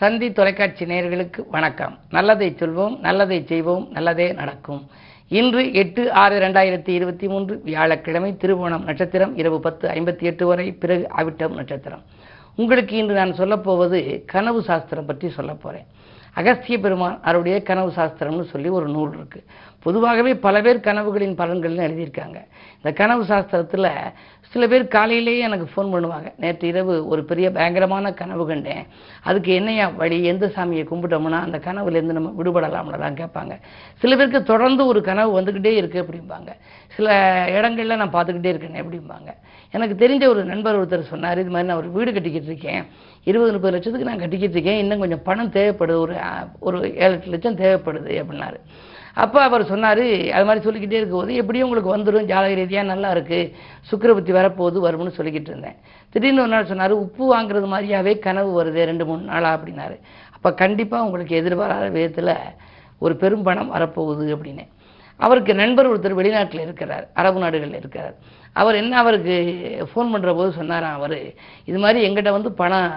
தந்தி தொலைக்காட்சி நேயர்களுக்கு வணக்கம். நல்லதை சொல்வோம் நல்லதை செய்வோம் நல்லதே நடக்கும். இன்று எட்டு ஆறு ரெண்டாயிரத்தி இருபத்தி மூன்று வியாழக்கிழமை திருவோணம் நட்சத்திரம் இரவு பத்து ஐம்பத்தி எட்டு வரை பிறகு அவிட்டம் நட்சத்திரம். உங்களுக்கு இன்று நான் சொல்லப்போவது கனவு சாஸ்திரம் பற்றி சொல்ல போகிறேன் அகஸ்திய பெருமான் அவருடைய கனவு சாஸ்திரம்னு சொல்லி ஒரு நூல் இருக்குது பொதுவாகவே பல பேர் கனவுகளின் பலன்கள்னு எழுதியிருக்காங்க. இந்த கனவு சாஸ்திரத்தில் சில பேர் காலையிலேயே எனக்கு ஃபோன் பண்ணுவாங்க. நேற்று இரவு ஒரு பெரிய பயங்கரமான கனவு கண்டேன். அதுக்கு என்னையா வழி எந்த சாமியை கும்பிட்டோம்னா அந்த கனவுலேருந்து நம்ம விடுபடலாம்லாம் கேட்பாங்க. சில பேருக்கு தொடர்ந்து ஒரு கனவு வந்துக்கிட்டே இருக்குது அப்படிம்பாங்க. சில இடங்களில் நான் பார்த்துக்கிட்டே இருக்கேன் அப்படிம்பாங்க. எனக்கு தெரிஞ்ச ஒரு நண்பர் ஒருத்தர் சொன்னார் இது மாதிரி நான் ஒரு வீடு கட்டிக்கிட்டு இருக்கேன். இருபது முப்பது லட்சத்துக்கு நான் கட்டிக்கிட்டு இருக்கேன். இன்னும் கொஞ்சம் பணம் தேவைப்படுது ஒரு ஒரு ஏழு எட்டு லட்சம் தேவைப்படுது அப்படின்னாரு. அப்போ அவர் சொன்னார் அது மாதிரி சொல்லிக்கிட்டே இருக்கும்போது எப்படியும் உங்களுக்கு வந்துடும் ஜாதக ரீதியாக நல்லா இருக்குது சுக்கிரபுத்தி வரப்போகுது வரும்னு சொல்லிக்கிட்டு இருந்தேன். திடீர்னு ஒரு நாள் சொன்னார் உப்பு வாங்குறது மாதிரியாவே கனவு வருது ரெண்டு மூணு நாளாக அப்படின்னாரு. அப்போ கண்டிப்பாக உங்களுக்கு எதிர்பாராத விதத்தில் ஒரு பெரும் பணம் வரப்போகுது அப்படின்னு. அவருக்கு நண்பர் ஒருத்தர் வெளிநாட்டில் இருக்கிறார் அரபு நாடுகளில் இருக்கிறார். அவர் என்ன அவருக்கு ஃபோன் பண்ணுற போது சொன்னாராம் அவர் இது மாதிரி எங்கிட்ட வந்து பணம்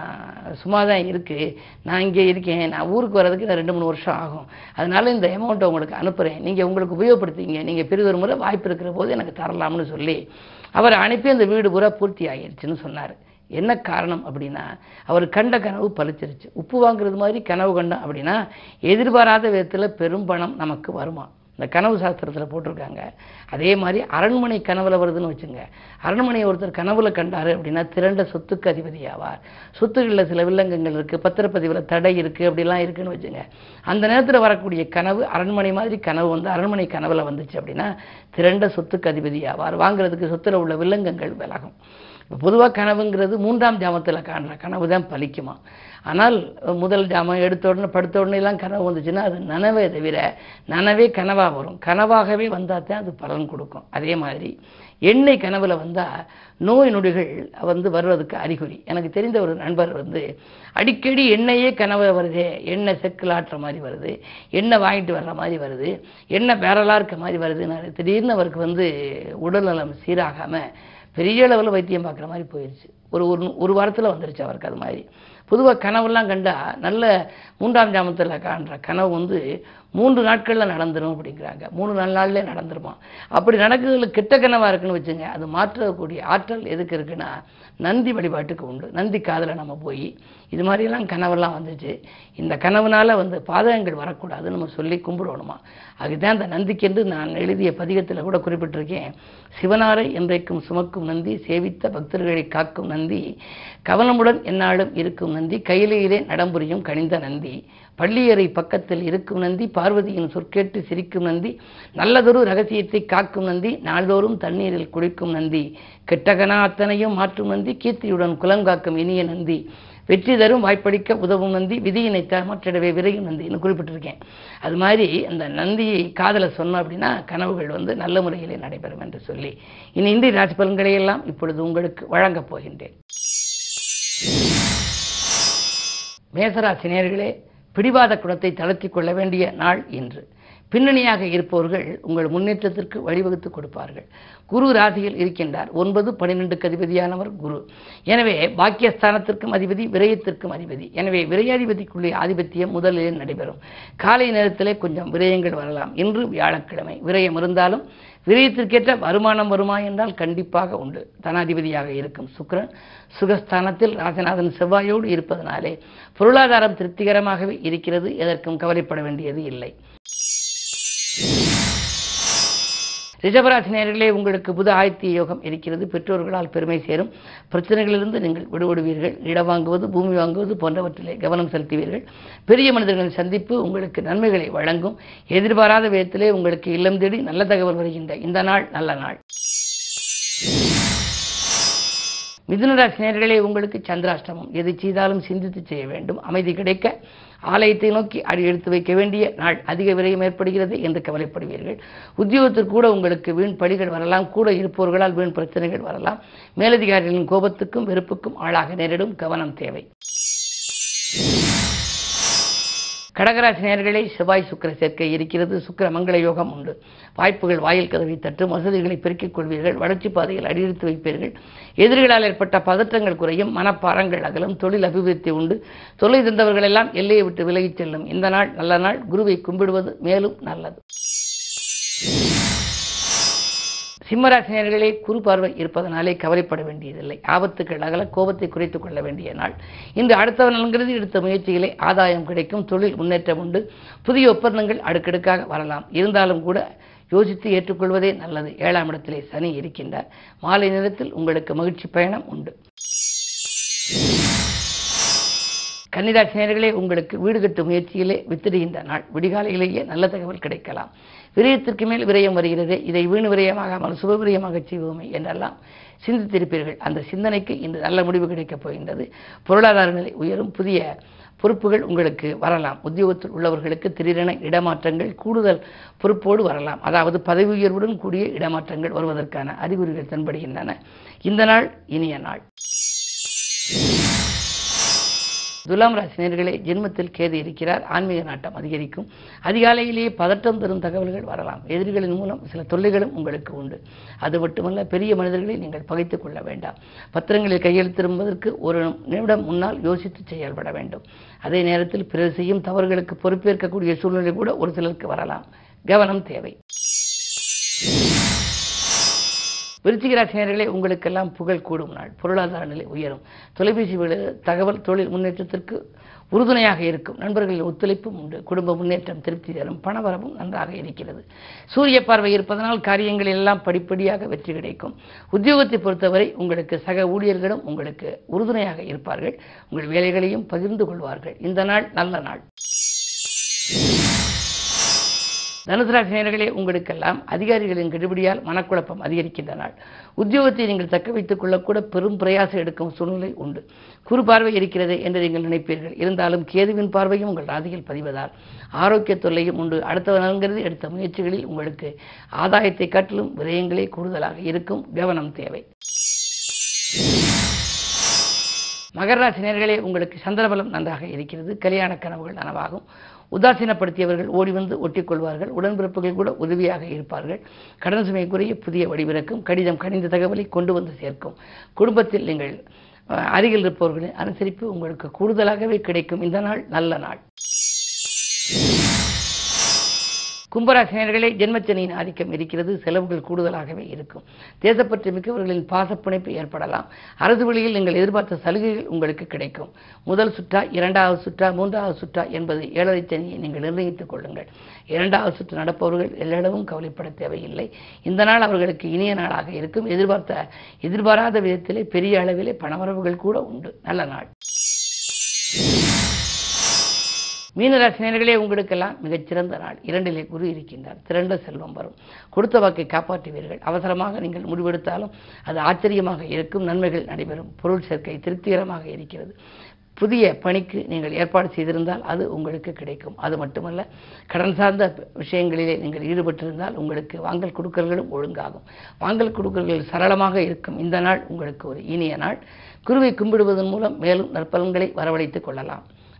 சும்மா தான் இருக்குது நான் இங்கே இருக்கேன் நான் ஊருக்கு வர்றதுக்கு நான் ரெண்டு மூணு வருஷம் ஆகும். அதனால இந்த அமௌண்ட்டை உங்களுக்கு அனுப்புகிறேன் நீங்கள் உங்களுக்கு உபயோகப்படுத்திங்க நீங்கள் பெரிதொரு முறை வாய்ப்பு இருக்கிற போது எனக்கு தரலாம்னு சொல்லி அவர் அனுப்பி அந்த வீடு பூரா பூர்த்தி ஆகிருச்சுன்னு சொன்னார். என்ன காரணம் அப்படின்னா அவர் கண்ட கனவு பலிச்சிருச்சு உப்பு வாங்குறது மாதிரி கனவு கண்டோம் அப்படின்னா எதிர்பாராத விதத்தில் பெரும் பணம் நமக்கு வருமா இந்த கனவு சாஸ்திரத்தில் போட்டிருக்காங்க. அதே மாதிரி அரண்மனை கனவுல வருதுன்னு வச்சுங்க. அரண்மனையை ஒருத்தர் கனவுல கண்டாரு அப்படின்னா திரண்ட சொத்துக்கு அதிபதி ஆவார். சொத்துக்களில் சில வில்லங்கங்கள் இருக்கு பத்திரப்பதிவில் தடை இருக்கு அப்படிலாம் இருக்குன்னு வச்சுங்க. அந்த நேரத்தில் வரக்கூடிய கனவு அரண்மனை மாதிரி கனவு வந்து அரண்மனை கனவுல வந்துச்சு அப்படின்னா திரண்ட சொத்துக்கு அதிபதி ஆவார். வாங்குறதுக்கு சொத்துல உள்ள வில்லங்கங்கள் விலகும். இப்போ பொதுவாக கனவுங்கிறது மூன்றாம் ஜாமத்தில் காண்ற கனவு தான் பலிக்குமா ஆனால் முதல் ஜாமம் எடுத்த உடனே படுத்த உடனே எல்லாம் கனவு வந்துச்சுன்னா அது நனவே தவிர நனவே கனவாக வரும். கனவாகவே வந்தால் தான் அது பலன் கொடுக்கும். அதே மாதிரி எண்ணெய் கனவில் வந்தால் நோய் நொடிகள் வந்து வருவதற்கு அறிகுறி. எனக்கு தெரிந்த ஒரு நண்பர் வந்து அடிக்கடி எண்ணெயே கனவு வருதே எண்ணெய் செக்கில் ஆட்டுற மாதிரி வருது எண்ணெய் வாங்கிட்டு வர்ற மாதிரி வருது எண்ணெய் பேரலாக இருக்க மாதிரி வருதுன்னு திடீர்னு அவருக்கு வந்து உடல்நலம் சீராகாமல் பெரிய லெவலில் வைத்தியம் பார்க்குற மாதிரி போயிடுச்சு ஒரு ஒரு ஒரு வாரத்தில் வந்துருச்சு அவருக்கு அது மாதிரி. பொதுவாக கனவுலாம் கண்டா நல்ல மூன்றாம் ஜாமத்தில் காண்ற கனவு வந்து மூன்று நாட்களில் நடந்துரும் அப்படிங்கிறாங்க. மூணு நாலு நாள்லேயே நடந்துருமா. அப்படி நடக்கிறதுல கிட்ட கனவாக இருக்குன்னு வச்சுங்க அது மாற்றக்கூடிய ஆற்றல் எதுக்கு இருக்குன்னா நந்தி வழிபாட்டுக்கு உண்டு. நந்தி காதில் நம்ம போய் இது மாதிரிலாம் கனவெல்லாம் வந்துச்சு. இந்த கனவுனால் வந்து பாதகங்கள் வரக்கூடாதுன்னு நம்ம சொல்லி கும்பிடணுமா. அதுதான் அந்த நந்திக்கென்று நான் எழுதிய பதிகத்தில் கூட குறிப்பிட்டிருக்கேன். சிவனாரை என்றைக்கும் சுமக்கும் நந்தி சேவித்த பக்தர்களை காக்கும் நந்தி. கவனமுடன் எந்நாளும் இருக்கும் நந்தி. கையிலேயே நடம்புரியும் கனிந்த நந்தி. பள்ளியறை பக்கத்தில் இருக்கும் நந்தி. பார்வதியின் சொற்கேட்டு சிரிக்கும் நந்தி. நல்லதொரு ரகசியத்தை காக்கும் நந்தி. நாள்தோறும் தண்ணீரில் குளிக்கும் நந்தி. கெட்டகனா அத்தனையும் மாற்றும் நந்தி. கீர்த்தியுடன் குலங்காக்கும் இனிய நந்தி. வெற்றி தரும் வாய்ப்பளிக்க உதவும் நந்தி விதியினை மாற்றிடவே விரையும் நந்தின்னு குறிப்பிட்டிருக்கேன். அது மாதிரி அந்த நந்தியை காதலை சொன்னோம் அப்படின்னா கனவுகள் வந்து நல்ல முறையிலே நடைபெறும் என்று சொல்லி. இனி இந்திய ராசி பலன்களை எல்லாம் இப்பொழுது உங்களுக்கு வழங்கப் போகின்றேன். மேசராசி நேர்களே பிடிவாத குணத்தை தளர்த்தி கொள்ள வேண்டிய நாள் இன்று. பின்னணியாக இருப்பவர்கள் உங்கள் முன்னேற்றத்திற்கு வழிவகுத்து கொடுப்பார்கள். குரு ராசியில் இருக்கின்றார். ஒன்பது பன்னிரெண்டுக்கு அதிபதியானவர் குரு. எனவே பாக்கியஸ்தானத்திற்கும் அதிபதி விரயத்திற்கும் அதிபதி. எனவே விரையாதிபதிக்குள்ளே ஆதிபத்தியம் முதலில் நடைபெறும். காலை நேரத்திலே கொஞ்சம் விரயங்கள் வரலாம். இன்று வியாழக்கிழமை. விரயம் இருந்தாலும் விரயத்திற்கேற்ற வருமானம் வருமா என்றால் கண்டிப்பாக உண்டு. தனாதிபதியாக இருக்கும் சுக்கரன் சுகஸ்தானத்தில் ராஜநாதன் செவ்வாயோடு இருப்பதனாலே பொருளாதாரம் திருப்திகரமாகவே இருக்கிறது. எதற்கும் கவலைப்பட வேண்டியது இல்லை. ரிஷபராசி நேர்களே உங்களுக்கு புத ஆயத்திய யோகம் இருக்கிறது. பெற்றோர்களால் பெருமை சேரும். பிரச்சனைகளிலிருந்து நீங்கள் விடுபடுவீர்கள். இடம் வாங்குவது பூமி வாங்குவது போன்றவற்றிலே கவனம் செலுத்துவீர்கள். பெரிய மனிதர்களின் சந்திப்பு உங்களுக்கு நன்மைகளை வழங்கும். எதிர்பாராத விதத்திலே உங்களுக்கு இல்லம் தேடி நல்ல தகவல் வருகின்ற இந்த நாள் நல்ல நாள். மிதுனராசி நேர்களே உங்களுக்கு சந்திராஷ்டமம். எது செய்தாலும் சிந்தித்து செய்ய வேண்டும். அமைதி கிடைக்க ஆலயத்தை நோக்கி அடி எடுத்து வைக்க வேண்டிய நாள் அதிக விரயம் ஏற்படுகிறது என்று கவலைப்படுவீர்கள். உத்தியோகத்திற்கு கூட உங்களுக்கு வீண் பழிகள் வரலாம். கூட இருப்பவர்களால் வீண் பிரச்சனைகள் வரலாம். மேலதிகாரிகளின் கோபத்துக்கும் வெறுப்புக்கும் ஆளாக நேரிடும் கவனம் தேவை. கடகராசி நேர்களை செவ்வாய் சுக்கிர சேர்க்கை இருக்கிறது. சுக்கர மங்கள யோகம் உண்டு. வாய்ப்புகள் வாயில் கதவை தட்டும் வசதிகளை பெருக்கிக் கொள்வீர்கள். வளர்ச்சி பாதையில் அடியெடுத்து வைப்பீர்கள். எதிரிகளால் ஏற்பட்ட பதற்றங்கள் குறையும். மனப்பாரங்கள் அகலும். தொழில் அபிவிருத்தி உண்டு. தொலை தந்தவர்கள் எல்லாம் எல்லையை விட்டு விலகிச் செல்லும். இந்த நாள் நல்ல நாள். குருவை கும்பிடுவது மேலும் நல்லது. சிம்மராசினியர்களே குறு பார்வை இருப்பதனாலே கவலைப்பட வேண்டியதில்லை. ஆபத்துக்கள் அகல கோபத்தை குறைத்துக் கொள்ள வேண்டிய நாள். இன்று அடுத்தவன் நன்கிறது எடுத்த முயற்சிகளை ஆதாயம் கிடைக்கும். தொழில் முன்னேற்றம் உண்டு. புதிய ஒப்பந்தங்கள் அடுக்கடுக்காக வரலாம். இருந்தாலும் கூட யோசித்து ஏற்றுக்கொள்வதே நல்லது. ஏழாம் இடத்திலே சனி இருக்கின்றார். மாலை நேரத்தில் உங்களுக்கு மகிழ்ச்சி பயணம் உண்டு. கன்னிராசினியர்களே உங்களுக்கு வீடு கட்டும் முயற்சியிலே வித்திடுகின்ற நாள். விடிகாலையிலேயே நல்ல தகவல் கிடைக்கலாம். விரயத்திற்கு மேல் விரயம் வருகிறது. இதை வீண் விரயமாகாமல் சுப விரயமாக செய்வோமே என்றெல்லாம் சிந்தித்திருப்பீர்கள். அந்த சிந்தனைக்கு இன்று நல்ல முடிவு கிடைக்கப் போகின்றது. பொருளாதார நிலை உயரும். புதிய பொறுப்புகள் உங்களுக்கு வரலாம். உத்தியோகத்தில் உள்ளவர்களுக்கு திடீரென இடமாற்றங்கள் கூடுதல் பொறுப்போடு வரலாம். அதாவது பதவி உயர்வுடன் கூடிய இடமாற்றங்கள் வருவதற்கான அறிகுறிகள் தென்படுகின்றன. இந்த நாள் இனிய நாள். துலாம் ராசி நேர்களே ஜென்மத்தில் கேது இருக்கிறார். ஆன்மீக நாட்டம் அதிகரிக்கும். அதிகாலையிலேயே பதட்டம் தரும் தகவல்கள் வரலாம். எதிரிகளின் மூலம் சில தொல்லைகளும் உங்களுக்கு உண்டு. அது மட்டுமல்ல பெரிய மனிதர்களை நீங்கள் பகைத்துக் கொள்ள வேண்டாம். பத்திரங்களில் கையெழுத்திருப்பதற்கு ஒரு நிமிடம் முன்னால் யோசித்து செயல்பட வேண்டும். அதே நேரத்தில் பிறர் செய்யும் தவறுகளுக்கு பொறுப்பேற்கக்கூடிய சூழ்நிலை கூட ஒரு சிலருக்கு வரலாம். கவனம் தேவை. விருச்சிகராசினியர்களே உங்களுக்கெல்லாம் புகழ் கூடும் நாள். பொருளாதார நிலை உயரும். தொலைபேசி தகவல் தொழில் முன்னேற்றத்திற்கு உறுதுணையாக இருக்கும். நண்பர்களின் ஒத்துழைப்பும் உண்டு. குடும்ப முன்னேற்றம் திருப்தி தரும். பணவரவும் நன்றாக இருக்கிறது. சூரிய பார்வை இருப்பதனால் காரியங்கள் எல்லாம் படிப்படியாக வெற்றி கிடைக்கும். உத்தியோகத்தை பொறுத்தவரை உங்களுக்கு சக ஊழியர்களும் உங்களுக்கு உறுதுணையாக இருப்பார்கள். உங்கள் வேலைகளையும் பகிர்ந்து கொள்வார்கள். இந்த நாள் நல்ல நாள். தனுசு உங்களுக்கெல்லாம் அதிகாரிகளின் கெடுபிடியால் மனக்குழப்பம் அதிகரிக்கின்ற நாள் உத்தியோகத்தை நீங்கள் தக்க வைத்துக் கொள்ளக்கூட பெரும் பிரயாசம் எடுக்கும் சூழ்நிலை உண்டு. குறு பார்வை இருக்கிறது என்று நீங்கள் நினைப்பீர்கள். இருந்தாலும் கேதுவின் பார்வையும் உங்கள் ராசியில் பதிவதால் ஆரோக்கிய தொல்லையும் உண்டு. அடுத்தவர் நலங்கிறது எடுத்த முயற்சிகளில் உங்களுக்கு ஆதாயத்தை காட்டிலும் விரயங்களே கூடுதலாக இருக்கும். கவனம் தேவை. மகராசி நேர்களே உங்களுக்கு சந்திரபலம் நன்றாக இருக்கிறது. கல்யாண கனவுகள் நனவாகும். உதாசீனப்படுத்தியவர்கள் ஓடி வந்து ஒட்டிக்கொள்வார்கள். உடன்பிறப்புகள் கூட உதவியாக இருப்பார்கள். கடன் சுமை குறைய புதிய வடிவிறக்கும் கடிதம் கணிந்த தகவலை கொண்டு வந்து சேர்க்கும். குடும்பத்தில் நீங்கள் அருகில் இருப்பவர்களின் அனுசரிப்பு உங்களுக்கு கூடுதலாகவே கிடைக்கும். இந்த நாள் நல்ல நாள். கும்பராசினியர்களே ஜென்மச்சனியின் ஆதிக்கம் இருக்கிறது. செலவுகள் கூடுதலாகவே இருக்கும். தேசப்பற்று மிக்கவர்களின் பாசப்பிணைப்பு ஏற்படலாம். அரசு வழியில் நீங்கள் எதிர்பார்த்த சலுகைகள் உங்களுக்கு கிடைக்கும். முதல் சுற்றா இரண்டாவது சுற்றா மூன்றாவது சுற்றா என்பது ஏழரை சனியை நீங்கள் நிர்ணயித்துக் கொள்ளுங்கள். இரண்டாவது சுற்று நடப்பவர்கள் எல்லளவும் கவலைப்பட தேவையில்லை. இந்த நாள் அவர்களுக்கு இனிய நாளாக இருக்கும். எதிர்பார்த்த எதிர்பாராத விதத்திலே பெரிய அளவிலே பணவரவுகள் கூட உண்டு. நல்ல நாள். மீனராசினியர்களே உங்களுக்கெல்லாம் மிகச்சிறந்த நாள். இரண்டிலே குரு இருக்கின்றார். திரண்ட செல்வம் வரும். கொடுத்த வாக்கை காப்பாற்றுவீர்கள். அவசரமாக நீங்கள் முடிவெடுத்தாலும் அது ஆச்சரியமாக இருக்கும். நன்மைகள் நடைபெறும். பொருள் சேர்க்கை திருப்திகரமாக இருக்கிறது. புதிய பணிக்கு நீங்கள் ஏற்பாடு செய்திருந்தால் அது உங்களுக்கு கிடைக்கும். அது மட்டுமல்ல கடன் சார்ந்த விஷயங்களிலே நீங்கள் ஈடுபட்டிருந்தால் உங்களுக்கு வாங்கல் கொடுக்கல்களும் ஒழுங்காகும். வாங்கல் கொடுக்கல்கள் சரளமாக இருக்கும். இந்த நாள் உங்களுக்கு ஒரு இனிய நாள். குருவை கும்பிடுவதன் மூலம் மேலும் நற்பலன்களை வரவழைத்துக் கொள்ளலாம்.